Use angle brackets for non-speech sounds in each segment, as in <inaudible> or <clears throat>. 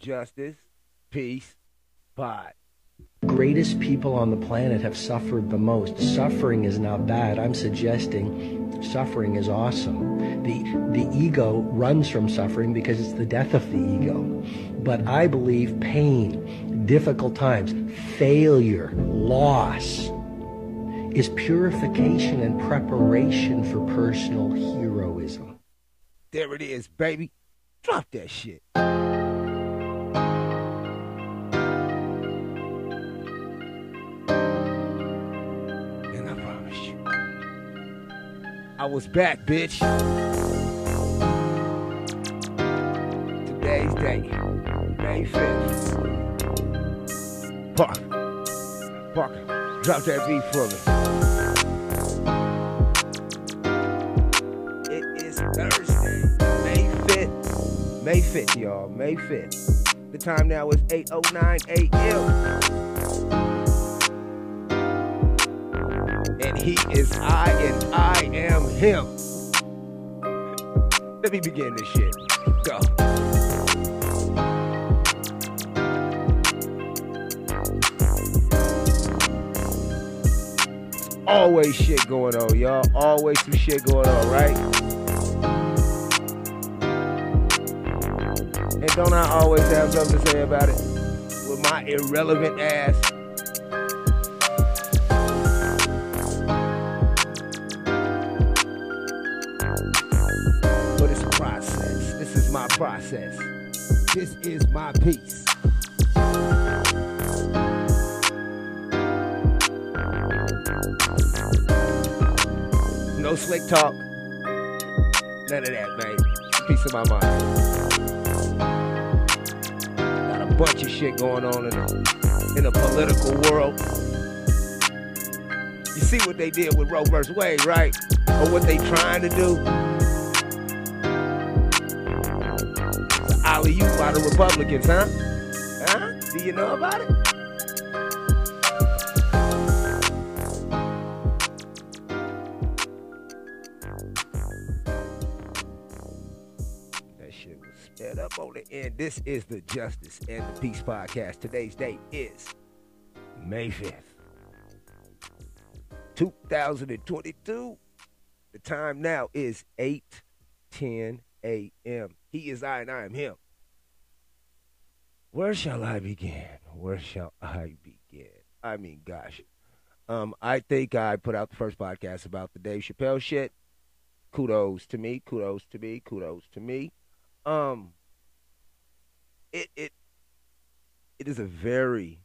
Justice, Peace, Pod. Greatest people on the planet have suffered the most. Suffering is not bad. I'm suggesting suffering is awesome. The, the ego runs from suffering because it's the death of the ego. But I believe pain, difficult times, failure, loss is purification and preparation for personal heroism. There it is, baby. Drop that shit. I was back, bitch. Today's day, May 5th. Parker, Parker, drop that beat for me. It is Thursday, May 5th. May 5th, y'all. May 5th. The time now is 8.09 a.m. he is I and I am him. Let me begin this shit. Go. Always shit going on, y'all. Always some shit going on, right? And don't I always have something to say about it? With my irrelevant ass. Process. This is my piece. No slick talk. None of that, man. Piece of my mind. Got a bunch of shit going on in the, in the political world. You see what they did with Roe vs. Wade, right? Or what they trying to do? Oop by the Republicans, huh? Huh? Do you know about it? That shit was sped up on the end. This is the Justice and the Peace podcast. Today's date is May 5th, 2022. The time now is 8:10 a.m. He is I and I am him. Where shall I begin? Where shall <laughs> I begin? I mean, gosh. Um, I think I put out the first podcast about the Dave Chappelle shit. Kudos to me. Kudos to me. Kudos to me. Um, it it it is a very,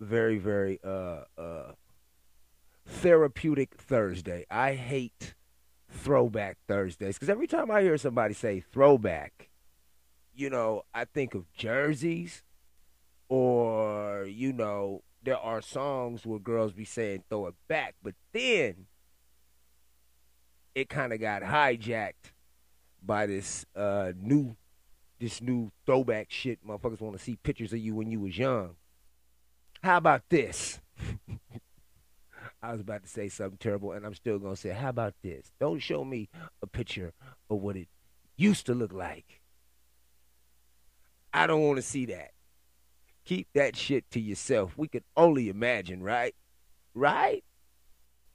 very, very uh uh therapeutic Thursday. I hate throwback Thursdays because every time I hear somebody say throwback, you know, I think of jerseys, or you know, there are songs where girls be saying throw it back, but then it kind of got hijacked by this uh new this new throwback shit. Motherfuckers want to see pictures of you when you was young. How about this? <laughs> I was about to say something terrible, and I'm still gonna say, how about this? Don't show me a picture of what it used to look like. I don't want to see that. Keep that shit to yourself. We could only imagine, right? Right?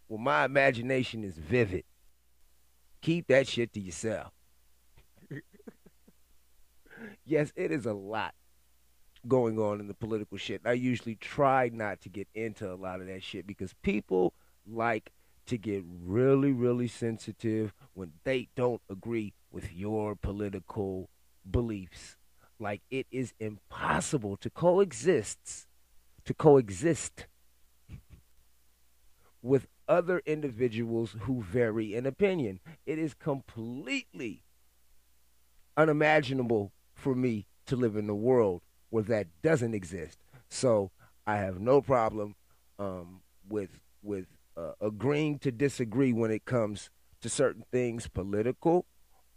Well, my imagination is vivid. Keep that shit to yourself. <laughs> yes, it is a lot going on in the political shit. I usually try not to get into a lot of that shit because people like to get really, really sensitive when they don't agree with your political beliefs. Like it is impossible to coexist, to coexist <laughs> with other individuals who vary in opinion. It is completely unimaginable for me to live in a world where that doesn't exist. So I have no problem um, with with uh, agreeing to disagree when it comes to certain things, political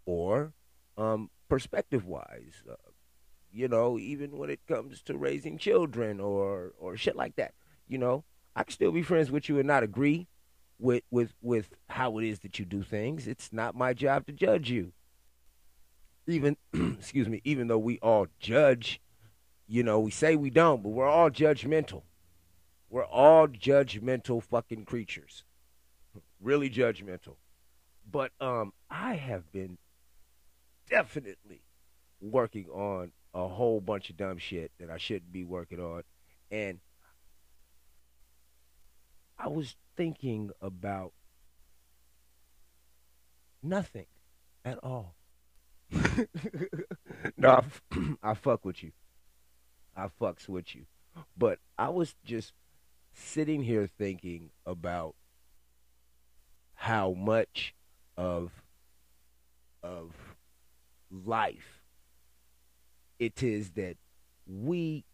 or um, perspective wise. Uh, you know, even when it comes to raising children or or shit like that. You know, I can still be friends with you and not agree with with with how it is that you do things. It's not my job to judge you. even <clears throat> excuse me, even though we all judge, you know, we say we don't, but we're all judgmental. We're all judgmental fucking creatures. Really judgmental. But um I have been definitely working on a whole bunch of dumb shit that I shouldn't be working on. And I was thinking about nothing at all. <laughs> no, I, <clears throat> I fuck with you. I fucks with you. But I was just sitting here thinking about how much of of life it is that we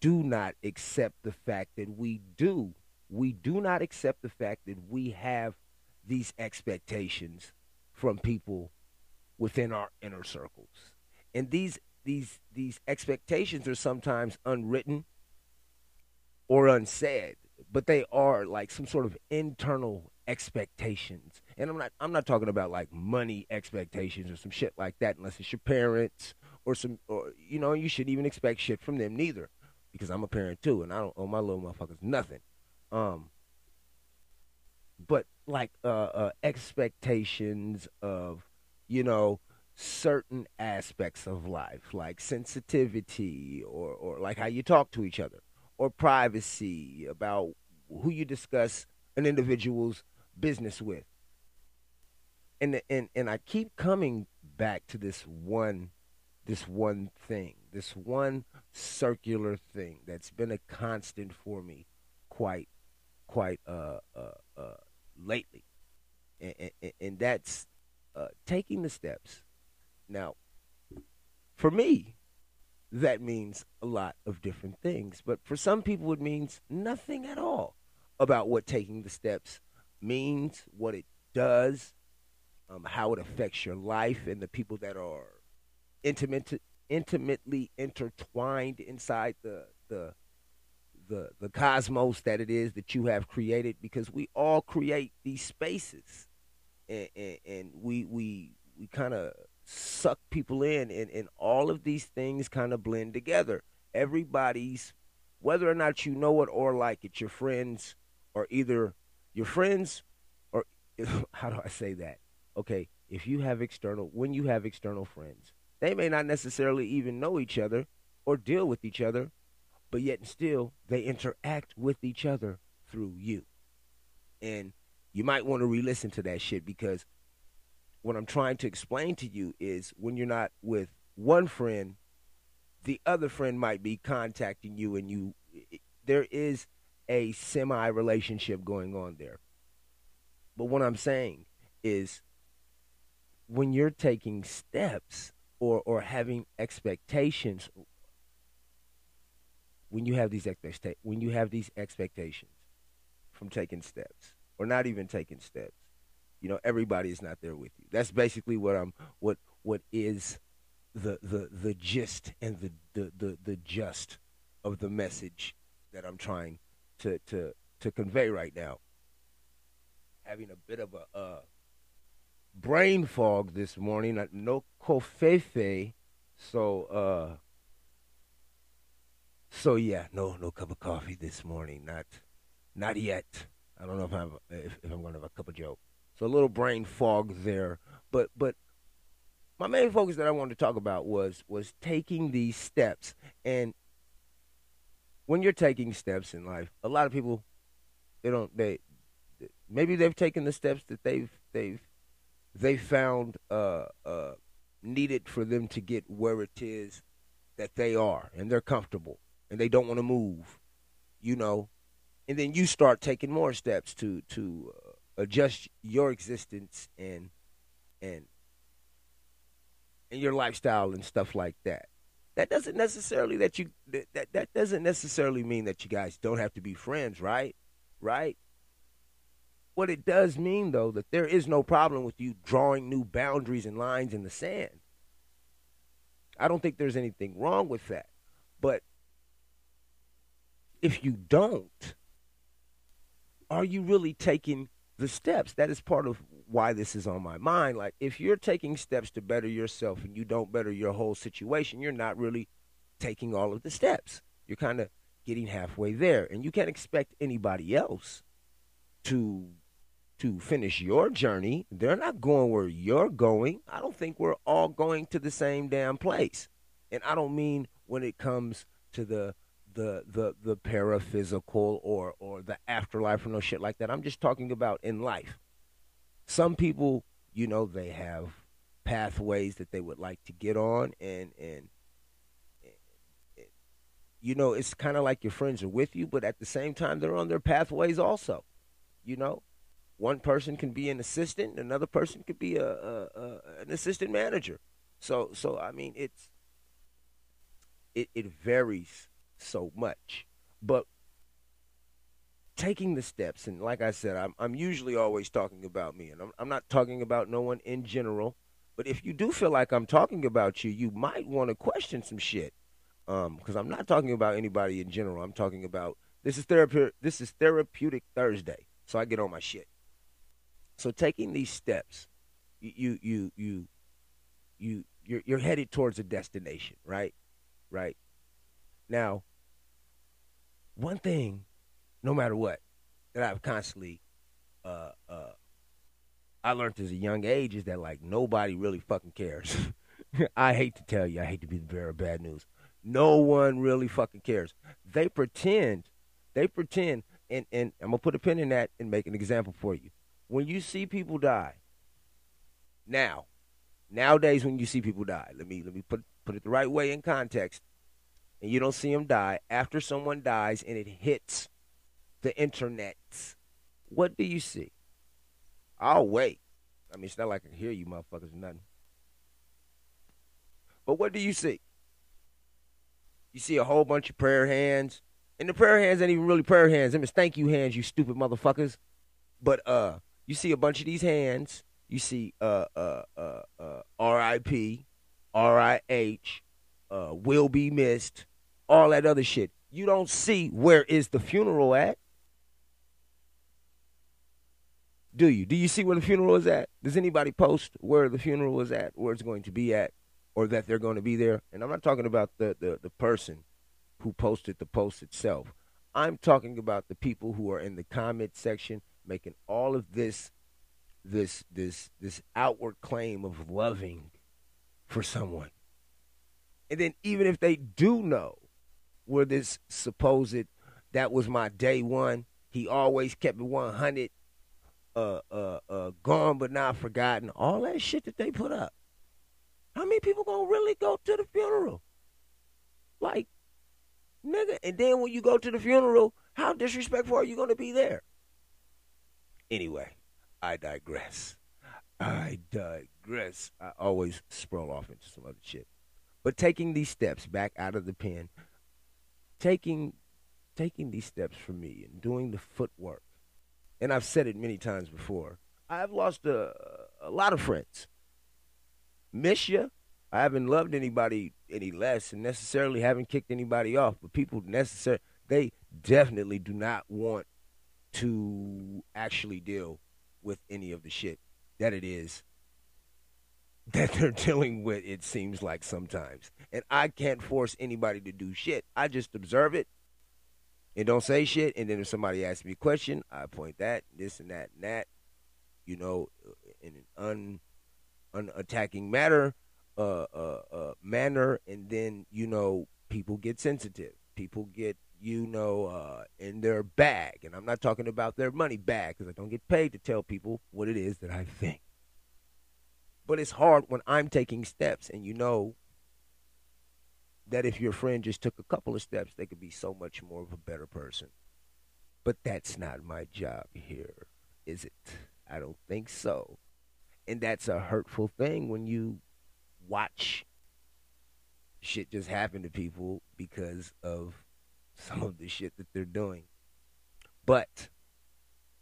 do not accept the fact that we do. We do not accept the fact that we have these expectations from people within our inner circles. And these these these expectations are sometimes unwritten or unsaid, but they are like some sort of internal expectations. And I'm not I'm not talking about like money expectations or some shit like that unless it's your parents or some or you know, you shouldn't even expect shit from them neither. Because I'm a parent too and I don't owe my little motherfuckers nothing. Um but like uh, uh expectations of, you know, certain aspects of life, like sensitivity or, or like how you talk to each other, or privacy about who you discuss an individual's business with. And and and I keep coming back to this one this one thing, this one circular thing that's been a constant for me quite quite uh uh, uh lately. And, and, and that's uh, taking the steps now, for me, that means a lot of different things. But for some people, it means nothing at all about what taking the steps means, what it does, um, how it affects your life, and the people that are intimate, intimately intertwined inside the the the the cosmos that it is that you have created. Because we all create these spaces, and, and, and we we we kind of suck people in and, and all of these things kind of blend together everybody's whether or not you know it or like it your friends or either your friends or <laughs> how do i say that okay if you have external when you have external friends they may not necessarily even know each other or deal with each other but yet still they interact with each other through you and you might want to re-listen to that shit because what I'm trying to explain to you is when you're not with one friend, the other friend might be contacting you, and you there is a semi relationship going on there. But what I'm saying is when you're taking steps or or having expectations when you have these expecta- when you have these expectations from taking steps or not even taking steps. You know everybody is not there with you. That's basically what i'm what what is the the the gist and the the the, the just of the message that i'm trying to to to convey right now. Having a bit of a uh, brain fog this morning. No covfefe so uh so yeah no no cup of coffee this morning. Not not yet. I don't know if i'm if, if i'm gonna have a cup of joe. So a little brain fog there. But but my main focus that I wanted to talk about was was taking these steps. And when you're taking steps in life, a lot of people they don't they maybe they've taken the steps that they've they've they found uh, uh, needed for them to get where it is that they are, and they're comfortable, and they don't want to move, you know, and then you start taking more steps to to uh, adjust your existence and and and your lifestyle and stuff like that. That doesn't necessarily that you that that doesn't necessarily mean that you guys don't have to be friends, right? Right? What it does mean though that there is no problem with you drawing new boundaries and lines in the sand. I don't think there's anything wrong with that. But if you don't, are you really taking the steps. That is part of why this is on my mind. Like, if you're taking steps to better yourself and you don't better your whole situation, you're not really taking all of the steps. You're kind of getting halfway there, and you can't expect anybody else to to finish your journey. They're not going where you're going. I don't think we're all going to the same damn place. And I don't mean when it comes to the the the the paraphysical or or the afterlife or no shit like that. I'm just talking about in life. Some people, you know, they have pathways that they would like to get on and and you know, it's kind of like your friends are with you, but at the same time they're on their pathways also. You know, one person can be an assistant, another person could be a, a, a an assistant manager. So so I mean it's it, it varies so much. But taking the steps, and like I said, I'm, I'm usually always talking about me, and I'm, I'm not talking about no one in general. But if you do feel like I'm talking about you, you might want to question some shit. Because um, I'm not talking about anybody in general. I'm talking about this is therapeutic. This is therapeutic Thursday, so I get on my shit. So taking these steps, you you you you you're, you're headed towards a destination, right? Right. Now, one thing, no matter what, that I've constantly uh, uh, I learned as a young age is that like nobody really fucking cares. <laughs> I hate to tell you, I hate to be the bearer of bad news. No one really fucking cares. They pretend, they pretend, and, and I'm gonna put a pin in that and make an example for you. When you see people die, now, nowadays when you see people die, let me let me put put it the right way in context and you don't see them die, after someone dies and it hits the internet, what do you see? I'll wait. I mean, it's not like I can hear you motherfuckers or nothing. But what do you see? You see a whole bunch of prayer hands. And the prayer hands ain't even really prayer hands. Them is thank you hands, you stupid motherfuckers. But uh you see a bunch of these hands. You see uh uh uh uh R.I.P. R.I.H. Uh, will be missed all that other shit. You don't see where is the funeral at. Do you? Do you see where the funeral is at? Does anybody post where the funeral is at, where it's going to be at, or that they're going to be there? And I'm not talking about the, the, the person who posted the post itself. I'm talking about the people who are in the comment section making all of this this this this outward claim of loving for someone. And then even if they do know where this supposed that was my day one. He always kept it 100, uh, uh, uh, gone but not forgotten. All that shit that they put up. How many people gonna really go to the funeral? Like, nigga. And then when you go to the funeral, how disrespectful are you gonna be there? Anyway, I digress. I digress. I always sprawl off into some other shit. But taking these steps back out of the pen taking taking these steps for me and doing the footwork. And I've said it many times before. I've lost a, a lot of friends. Miss you. I haven't loved anybody any less and necessarily haven't kicked anybody off. But people necessarily, they definitely do not want to actually deal with any of the shit that it is that they're <laughs> dealing with, it seems like sometimes. And I can't force anybody to do shit. I just observe it and don't say shit. And then if somebody asks me a question, I point that, this and that and that, you know, in an un unattacking matter, uh, uh, uh, manner. And then, you know, people get sensitive. People get, you know, uh, in their bag. And I'm not talking about their money bag because I don't get paid to tell people what it is that I think. But it's hard when I'm taking steps and you know that if your friend just took a couple of steps, they could be so much more of a better person. But that's not my job here, is it? I don't think so. And that's a hurtful thing when you watch shit just happen to people because of some of the shit that they're doing. But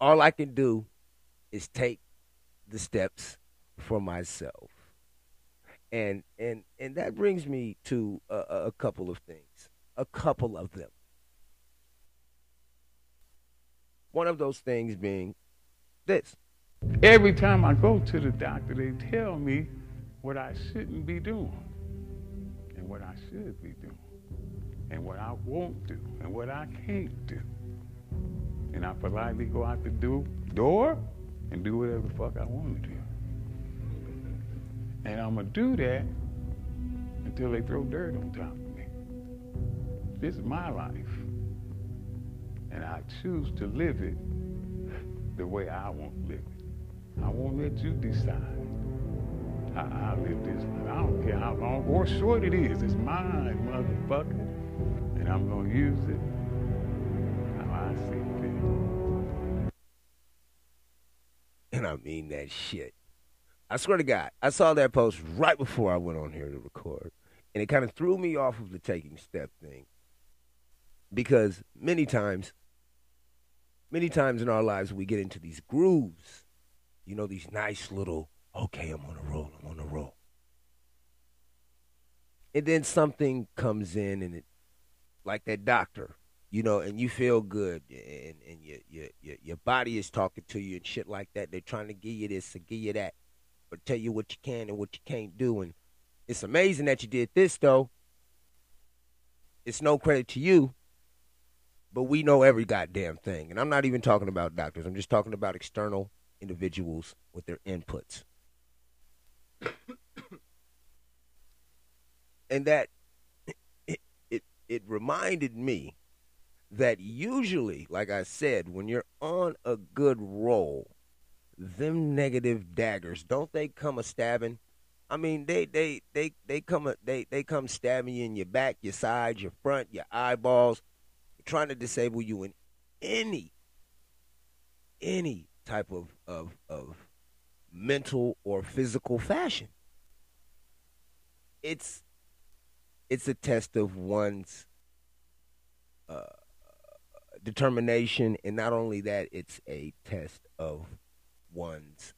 all I can do is take the steps for myself. And and and that brings me to a, a couple of things, a couple of them. One of those things being this: Every time I go to the doctor, they tell me what I shouldn't be doing and what I should be doing and what I won't do and what I can't do. And I politely go out the do- door and do whatever the fuck I want to do. And I'm going to do that until they throw dirt on top of me. This is my life. And I choose to live it the way I want to live it. I won't let you decide how I live this life. I don't care how long or short it is. It's mine, motherfucker. I'm going to use it how I see fit. And I mean that shit. I swear to God, I saw that post right before I went on here to record. And it kind of threw me off of the taking step thing. Because many times, many times in our lives, we get into these grooves. You know, these nice little, okay, I'm on a roll, I'm on a roll. And then something comes in and it, like that doctor, you know, and you feel good and, and your, your, your, body is talking to you and shit like that. They're trying to give you this or give you that or tell you what you can and what you can't do. And it's amazing that you did this, though. It's no credit to you, but we know every goddamn thing. And I'm not even talking about doctors, I'm just talking about external individuals with their inputs. <coughs> and that it, reminded me that usually, like I said, when you're on a good roll, them negative daggers don't they come a stabbing? I mean, they they they they come a, they they come stabbing you in your back, your sides, your front, your eyeballs, trying to disable you in any any type of of of mental or physical fashion. It's it's a test of one's uh, determination, and not only that, it's a test of one's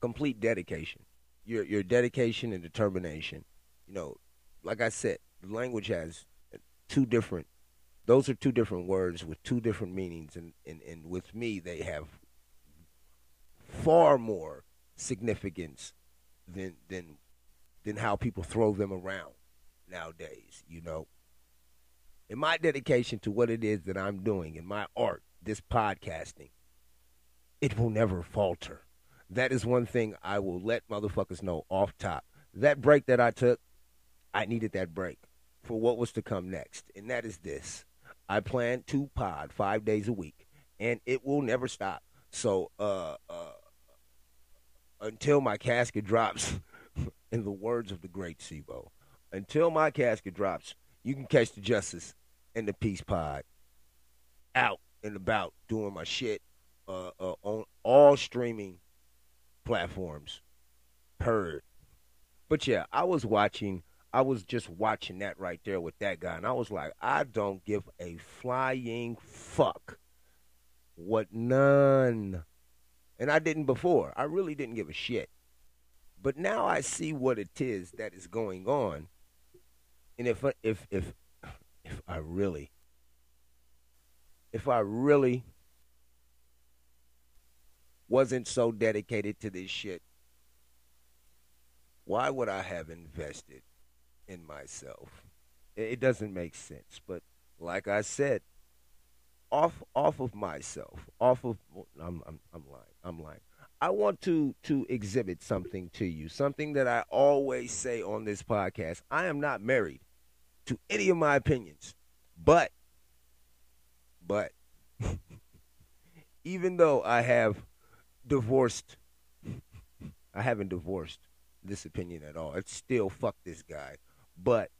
complete dedication. Your your dedication and determination. You know, like I said, language has two different those are two different words with two different meanings and, and, and with me they have far more significance than than than how people throw them around nowadays, you know. In my dedication to what it is that I'm doing in my art, this podcasting, it will never falter. That is one thing I will let motherfuckers know off top. That break that I took, I needed that break for what was to come next. And that is this. I plan to pod five days a week, and it will never stop. So, uh, uh, until my casket <laughs> drops, in the words of the great C-Bo, until my casket drops, you can catch the Justice and the Peace Pod out and about doing my shit uh, uh, on all streaming platforms. Heard. But yeah, I was watching. I was just watching that right there with that guy, and I was like, I don't give a flying fuck what none. And I didn't before. I really didn't give a shit. But now I see what it is that is going on. And if if if if I really if I really wasn't so dedicated to this shit, why would I have invested in myself? It doesn't make sense. But like I said, off off of myself, off of I'm I'm, I'm lying. I'm lying. I want to to exhibit something to you, something that I always say on this podcast. I am not married to any of my opinions, but but <laughs> even though I have divorced, I haven't divorced this opinion at all. It's still fuck this guy, but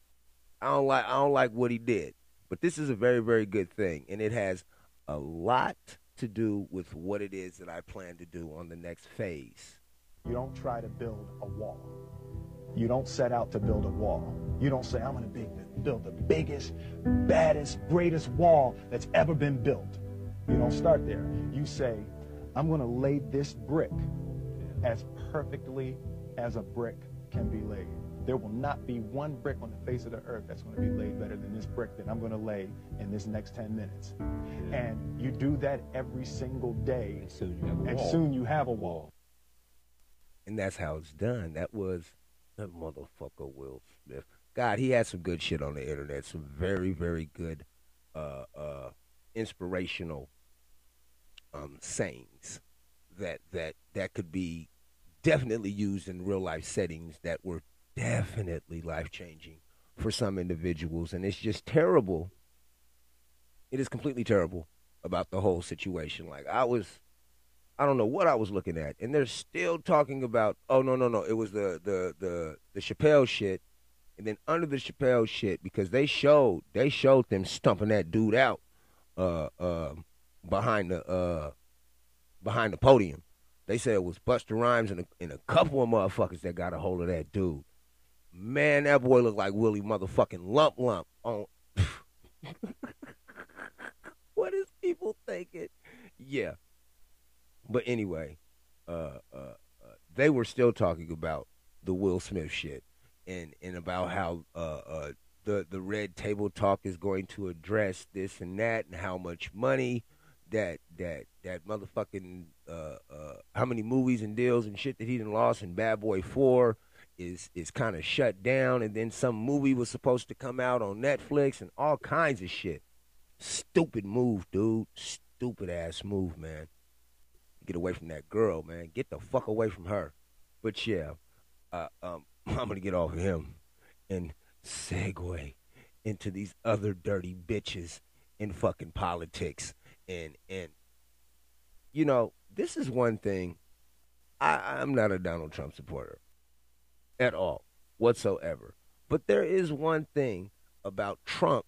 I don't like I don't like what he did. But this is a very very good thing, and it has a lot to do with what it is that I plan to do on the next phase. You don't try to build a wall. You don't set out to build a wall. You don't say, I'm going to build the biggest, baddest, greatest wall that's ever been built. You don't start there. You say, I'm going to lay this brick as perfectly as a brick can be laid. There will not be one brick on the face of the earth that's going to be laid better than this brick that I'm going to lay in this next 10 minutes. And you do that every single day, And soon you have a wall. soon you have a wall. and that's how it's done. That was that motherfucker Will Smith. God, he had some good shit on the internet. Some very, very good, uh, uh, inspirational, um, sayings that that that could be definitely used in real life settings that were definitely life changing for some individuals, and it's just terrible. It is completely terrible about the whole situation. Like I was I don't know what I was looking at, and they're still talking about. Oh no, no, no! It was the the the the Chappelle shit, and then under the Chappelle shit because they showed they showed them stumping that dude out, uh, uh, behind the uh, behind the podium. They said it was Busta Rhymes and a, and a couple of motherfuckers that got a hold of that dude. Man, that boy looked like Willie motherfucking Lump Lump on. <laughs> what is people thinking? Yeah. But anyway, uh, uh, uh, they were still talking about the Will Smith shit and and about how uh, uh, the the red table talk is going to address this and that and how much money that that that motherfucking uh, uh, how many movies and deals and shit that he done lost in Bad Boy Four is is kind of shut down and then some movie was supposed to come out on Netflix and all kinds of shit. Stupid move, dude. Stupid ass move, man get away from that girl, man. Get the fuck away from her. But yeah, uh, um, <laughs> I'm gonna get off of him and segue into these other dirty bitches in fucking politics. And and you know, this is one thing. I, I'm not a Donald Trump supporter at all, whatsoever. But there is one thing about Trump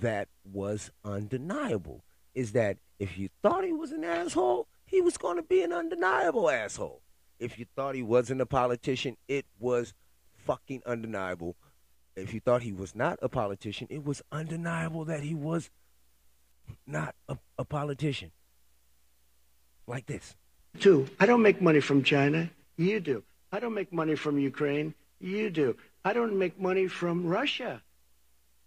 that was undeniable is that if you thought he was an asshole, he was going to be an undeniable asshole. If you thought he wasn't a politician, it was fucking undeniable. If you thought he was not a politician, it was undeniable that he was not a, a politician. Like this. Two, I don't make money from China. You do. I don't make money from Ukraine. You do. I don't make money from Russia.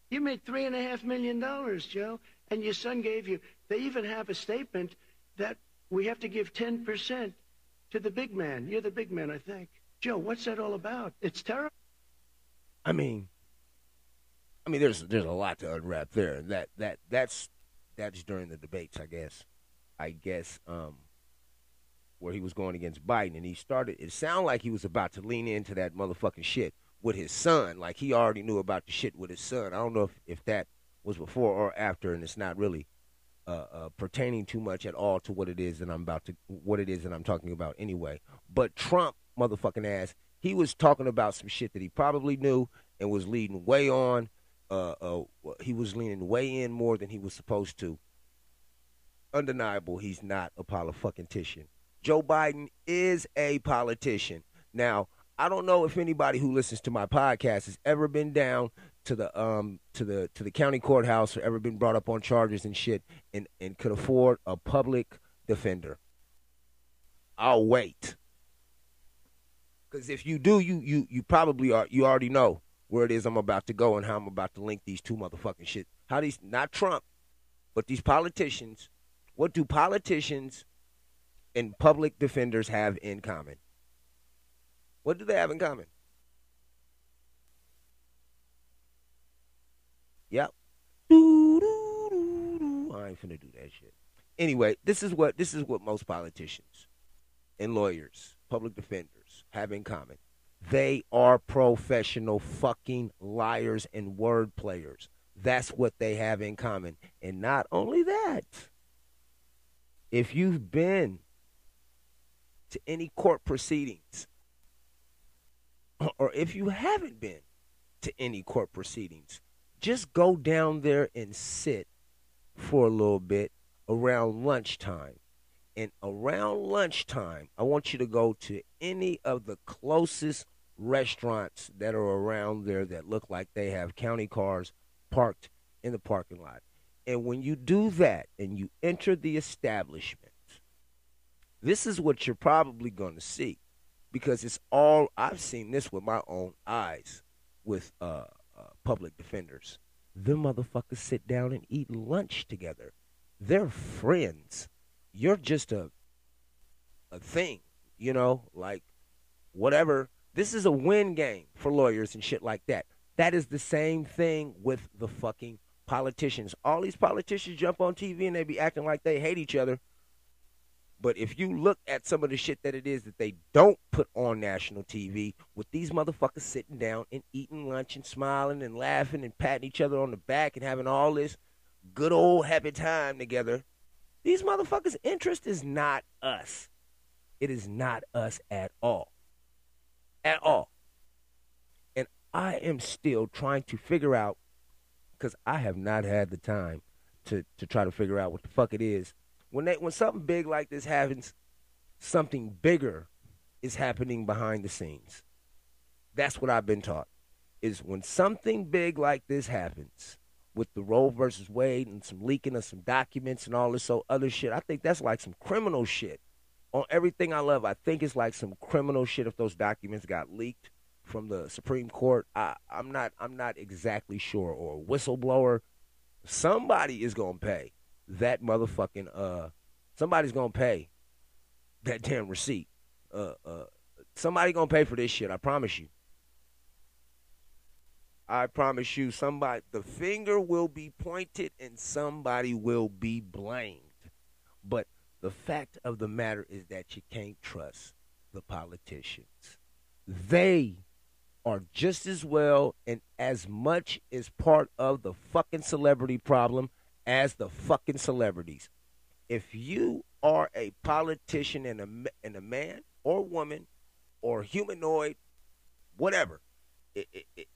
You made three and a half million dollars, Joe, and your son gave you. They even have a statement that we have to give 10% to the big man. You're the big man, I think. Joe, what's that all about? It's terrible. I mean, I mean, there's there's a lot to unwrap there. That that that's that's during the debates, I guess. I guess um, where he was going against Biden, and he started. It sounded like he was about to lean into that motherfucking shit with his son, like he already knew about the shit with his son. I don't know if if that was before or after, and it's not really uh, uh, pertaining too much at all to what it is that I'm about to what it is that I'm talking about anyway. But Trump, motherfucking ass, he was talking about some shit that he probably knew and was leading way on. Uh, uh, he was leaning way in more than he was supposed to. Undeniable, he's not a politician. Joe Biden is a politician. Now, I don't know if anybody who listens to my podcast has ever been down to the um to the to the county courthouse or ever been brought up on charges and shit and and could afford a public defender. I'll wait. Cuz if you do you you you probably are you already know where it is I'm about to go and how I'm about to link these two motherfucking shit. How these not Trump, but these politicians, what do politicians and public defenders have in common? What do they have in common? Yep. I ain't finna do that shit. Anyway, this is what this is what most politicians and lawyers, public defenders have in common. They are professional fucking liars and word players. That's what they have in common. And not only that, if you've been to any court proceedings, or if you haven't been to any court proceedings, just go down there and sit for a little bit around lunchtime. And around lunchtime, I want you to go to any of the closest restaurants that are around there that look like they have county cars parked in the parking lot. And when you do that and you enter the establishment, this is what you're probably going to see because it's all I've seen this with my own eyes. with uh, public defenders. Them motherfuckers sit down and eat lunch together. They're friends. You're just a a thing, you know, like whatever. This is a win game for lawyers and shit like that. That is the same thing with the fucking politicians. All these politicians jump on TV and they be acting like they hate each other. But if you look at some of the shit that it is that they don't put on national TV, with these motherfuckers sitting down and eating lunch and smiling and laughing and patting each other on the back and having all this good old happy time together, these motherfuckers' interest is not us. It is not us at all. At all. And I am still trying to figure out, because I have not had the time to, to try to figure out what the fuck it is when they when something big like this happens, something bigger is happening behind the scenes. That's what I've been taught. Is when something big like this happens with the Roe versus Wade and some leaking of some documents and all this so other shit, I think that's like some criminal shit. On everything I love, I think it's like some criminal shit if those documents got leaked from the Supreme Court. I, I'm not I'm not exactly sure. Or whistleblower. Somebody is gonna pay that motherfucking uh somebody's gonna pay that damn receipt. Uh uh somebody gonna pay for this shit, I promise you. I promise you somebody the finger will be pointed and somebody will be blamed. But the fact of the matter is that you can't trust the politicians. They are just as well and as much as part of the fucking celebrity problem as the fucking celebrities. If you are a politician and a, and a man or woman or humanoid, whatever, it, it, it,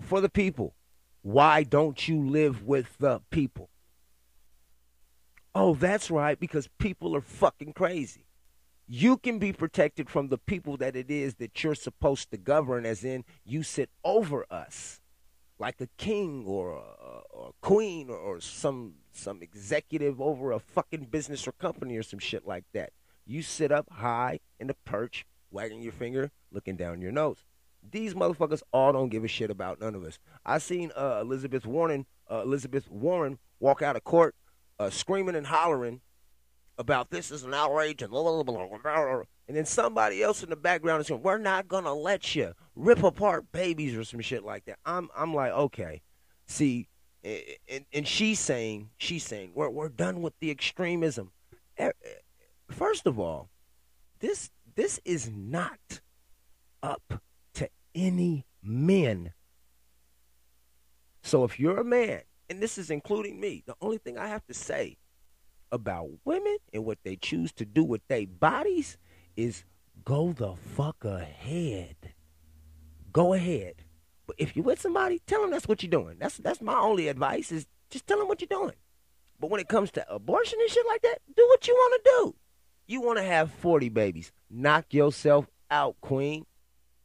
for the people, why don't you live with the people? Oh, that's right, because people are fucking crazy. You can be protected from the people that it is that you're supposed to govern, as in you sit over us like a king or a, or queen or, or some some executive over a fucking business or company or some shit like that. You sit up high in the perch, wagging your finger, looking down your nose. These motherfuckers all don't give a shit about none of us. I seen uh, Elizabeth Warren, uh, Elizabeth Warren walk out of court, uh, screaming and hollering about this is an outrage and blah, blah, blah, blah, and then somebody else in the background is saying, "We're not gonna let you rip apart babies or some shit like that." I'm I'm like, okay, see, and and she's saying she's saying we're we're done with the extremism. First of all, this this is not up to any men. So if you're a man, and this is including me, the only thing I have to say about women and what they choose to do with their bodies is go the fuck ahead. Go ahead. But if you're with somebody, tell them that's what you're doing. That's that's my only advice is just tell them what you're doing. But when it comes to abortion and shit like that, do what you want to do. You want to have 40 babies. Knock yourself out, queen.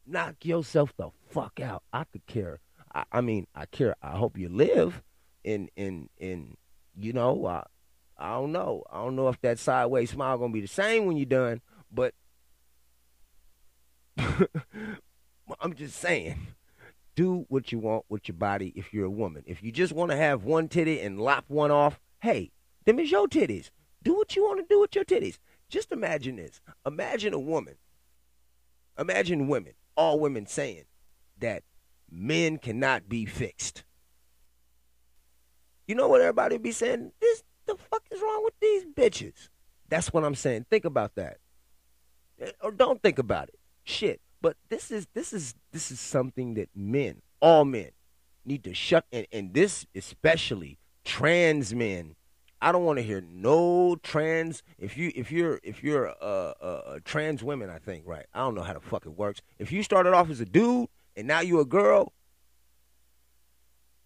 Knock yourself the fuck out. I could care. I, I mean, I care. I hope you live in in in you know, uh, I don't know. I don't know if that sideways smile gonna be the same when you're done, but <laughs> I'm just saying, do what you want with your body if you're a woman. If you just want to have one titty and lop one off, hey, them is your titties. Do what you want to do with your titties. Just imagine this. Imagine a woman. Imagine women, all women saying that men cannot be fixed. You know what everybody be saying? This the fuck is wrong with these bitches? That's what I'm saying. Think about that. Eh, or don't think about it. Shit. But this is this is this is something that men, all men, need to shut and, and this especially trans men. I don't want to hear no trans. If you if you're if you're a, a, a trans women, I think right. I don't know how the fuck it works. If you started off as a dude and now you're a girl,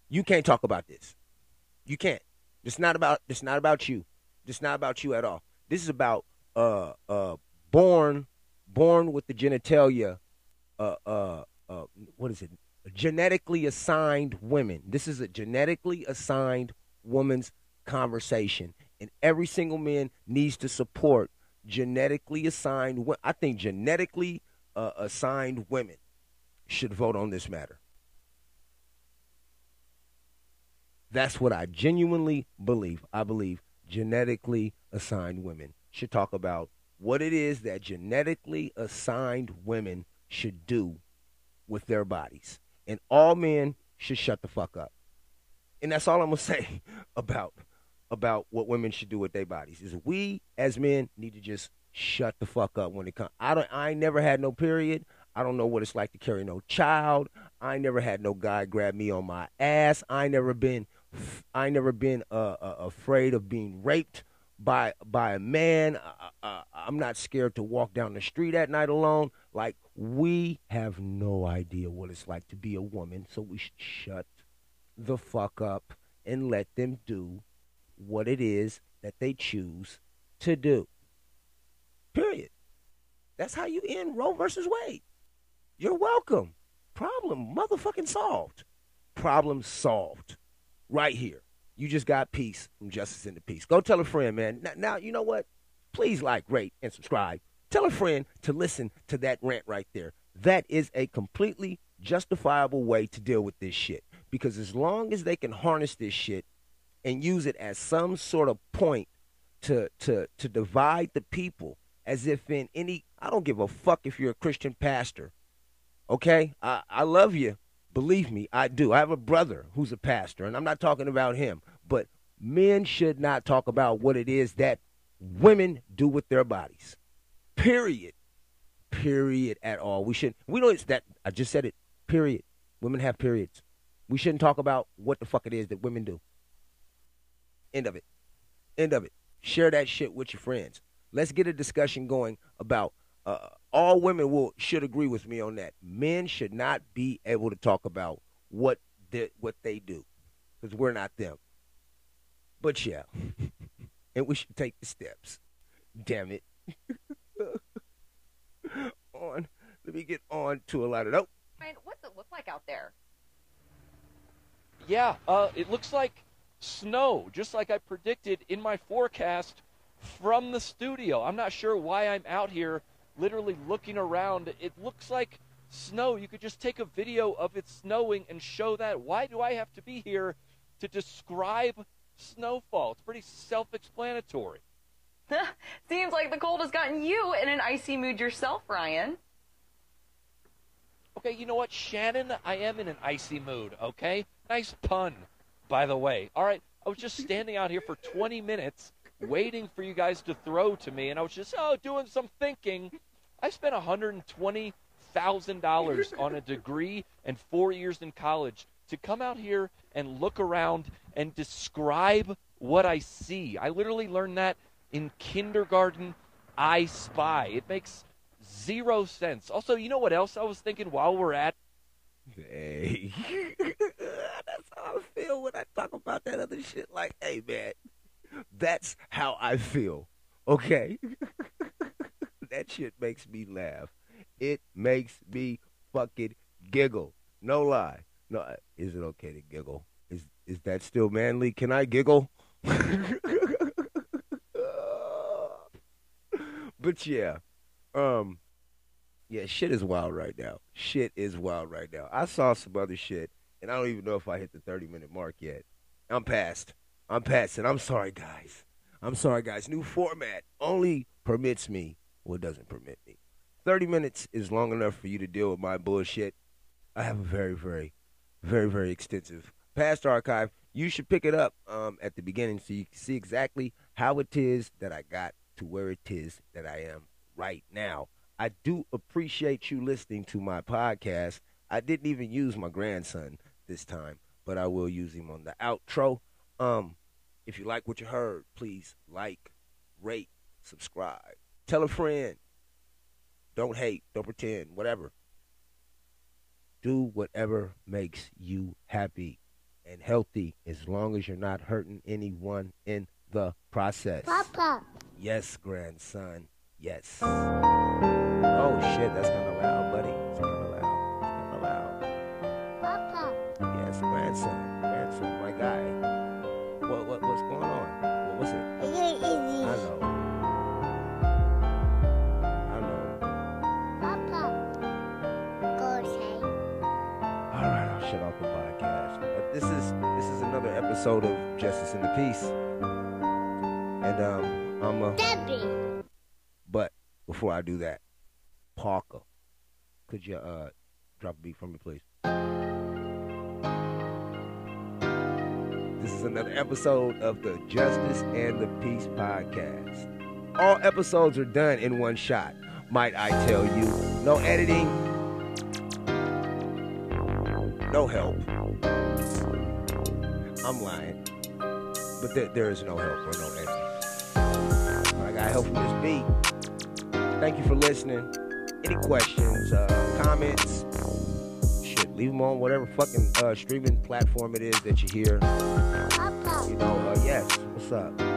you can't talk about this. You can't. It's not about it's not about you. It's not about you at all. This is about uh uh born born with the genitalia uh uh uh what is it? Genetically assigned women. This is a genetically assigned woman's conversation. And every single man needs to support genetically assigned I think genetically uh, assigned women should vote on this matter. That's what I genuinely believe. I believe genetically assigned women should talk about what it is that genetically assigned women should do with their bodies. And all men should shut the fuck up. And that's all I'm gonna <laughs> say about about what women should do with their bodies. Is we as men need to just shut the fuck up when it comes. I don't. I ain't never had no period. I don't know what it's like to carry no child. I never had no guy grab me on my ass. I never been. I never been uh, uh, afraid of being raped by by a man. Uh, I'm not scared to walk down the street at night alone. Like we have no idea what it's like to be a woman, so we should shut the fuck up and let them do what it is that they choose to do. Period. That's how you end Roe versus Wade. You're welcome. Problem motherfucking solved. Problem solved. Right here. You just got peace from Justice in the Peace. Go tell a friend, man. Now, now, you know what? Please like, rate, and subscribe. Tell a friend to listen to that rant right there. That is a completely justifiable way to deal with this shit. Because as long as they can harness this shit and use it as some sort of point to to to divide the people as if in any I don't give a fuck if you're a Christian pastor. Okay? I, I love you. Believe me, I do. I have a brother who's a pastor, and I'm not talking about him, but men should not talk about what it is that women do with their bodies. Period. Period at all. We shouldn't. we it's that I just said it. Period. Women have periods. We shouldn't talk about what the fuck it is that women do. End of it. End of it. Share that shit with your friends. Let's get a discussion going about uh, all women will should agree with me on that. Men should not be able to talk about what they, what they do because we're not them. But yeah, <laughs> and we should take the steps. Damn it. <laughs> on. Let me get on to a lot of. Oh. What's it look like out there? Yeah, uh, it looks like snow, just like I predicted in my forecast from the studio. I'm not sure why I'm out here literally looking around. It looks like snow. You could just take a video of it snowing and show that. Why do I have to be here to describe snowfall? It's pretty self explanatory. <laughs> Seems like the cold has gotten you in an icy mood yourself, Ryan. Okay, you know what, Shannon? I am in an icy mood, okay? Nice pun, by the way. All right, I was just standing out here for 20 minutes waiting for you guys to throw to me, and I was just, oh, doing some thinking. I spent $120,000 on a degree and four years in college to come out here and look around and describe what I see. I literally learned that in kindergarten. I spy. It makes zero sense. Also, you know what else I was thinking while we're at? Hey, <laughs> that's how I feel when I talk about that other shit. Like, hey, man, that's how I feel. Okay? <laughs> that shit makes me laugh. It makes me fucking giggle. No lie. No, uh, is it okay to giggle? Is is that still manly? Can I giggle? <laughs> but yeah, um, yeah, shit is wild right now. Shit is wild right now. I saw some other shit, and I don't even know if I hit the thirty minute mark yet. I'm past. I'm passing. I'm sorry, guys. I'm sorry, guys. New format only permits me what doesn't permit me. 30 minutes is long enough for you to deal with my bullshit. I have a very, very, very, very extensive past archive. You should pick it up um, at the beginning so you can see exactly how it is that I got to where it is that I am right now. I do appreciate you listening to my podcast. I didn't even use my grandson this time, but I will use him on the outro. Um, if you like what you heard, please like, rate, subscribe. Tell a friend. Don't hate, don't pretend, whatever. Do whatever makes you happy and healthy as long as you're not hurting anyone in the process. Papa. Yes, grandson. Yes. Oh shit, that's kind of loud, buddy. It's kind of loud. It's kind of loud. Papa. Yes, grandson. Grandson, my guy. What, what what's going on? What was it? Easy. I know. I know. Papa. Go say. All right, I'll shut off the podcast. But this is this is another episode of Justice and the Peace. And um, I'm a. Debbie. But before I do that, Parker, could you uh drop a beat for me, please? This is another episode of the Justice and the Peace podcast. All episodes are done in one shot. Might I tell you? No editing, no help. I'm lying, but there, there is no help or no editing. I got help from this beat. Thank you for listening. Any questions, uh, comments? Shit, leave them on whatever fucking uh, streaming platform it is that you hear. You know, uh, yes. What's up? I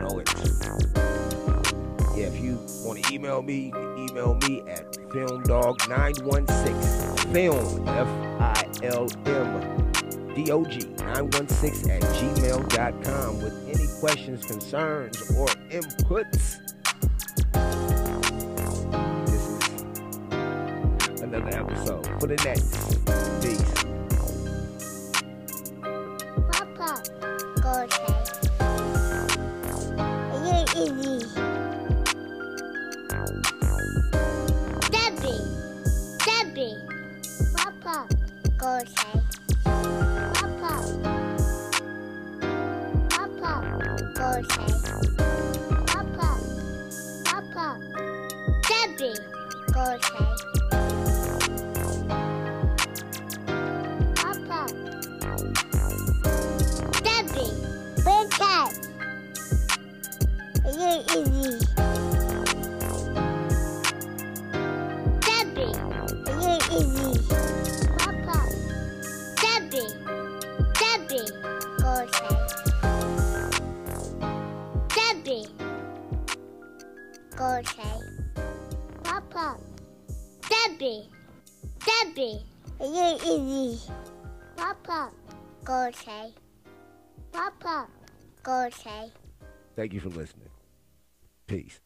know it. Yeah, if you want to email me, you can email me at filmdog916. Film, F I L M D O G 916 at gmail.com with any questions, concerns, or inputs. This is another episode for the next. Peace. Papa. Go Say. Thank you for listening. Peace.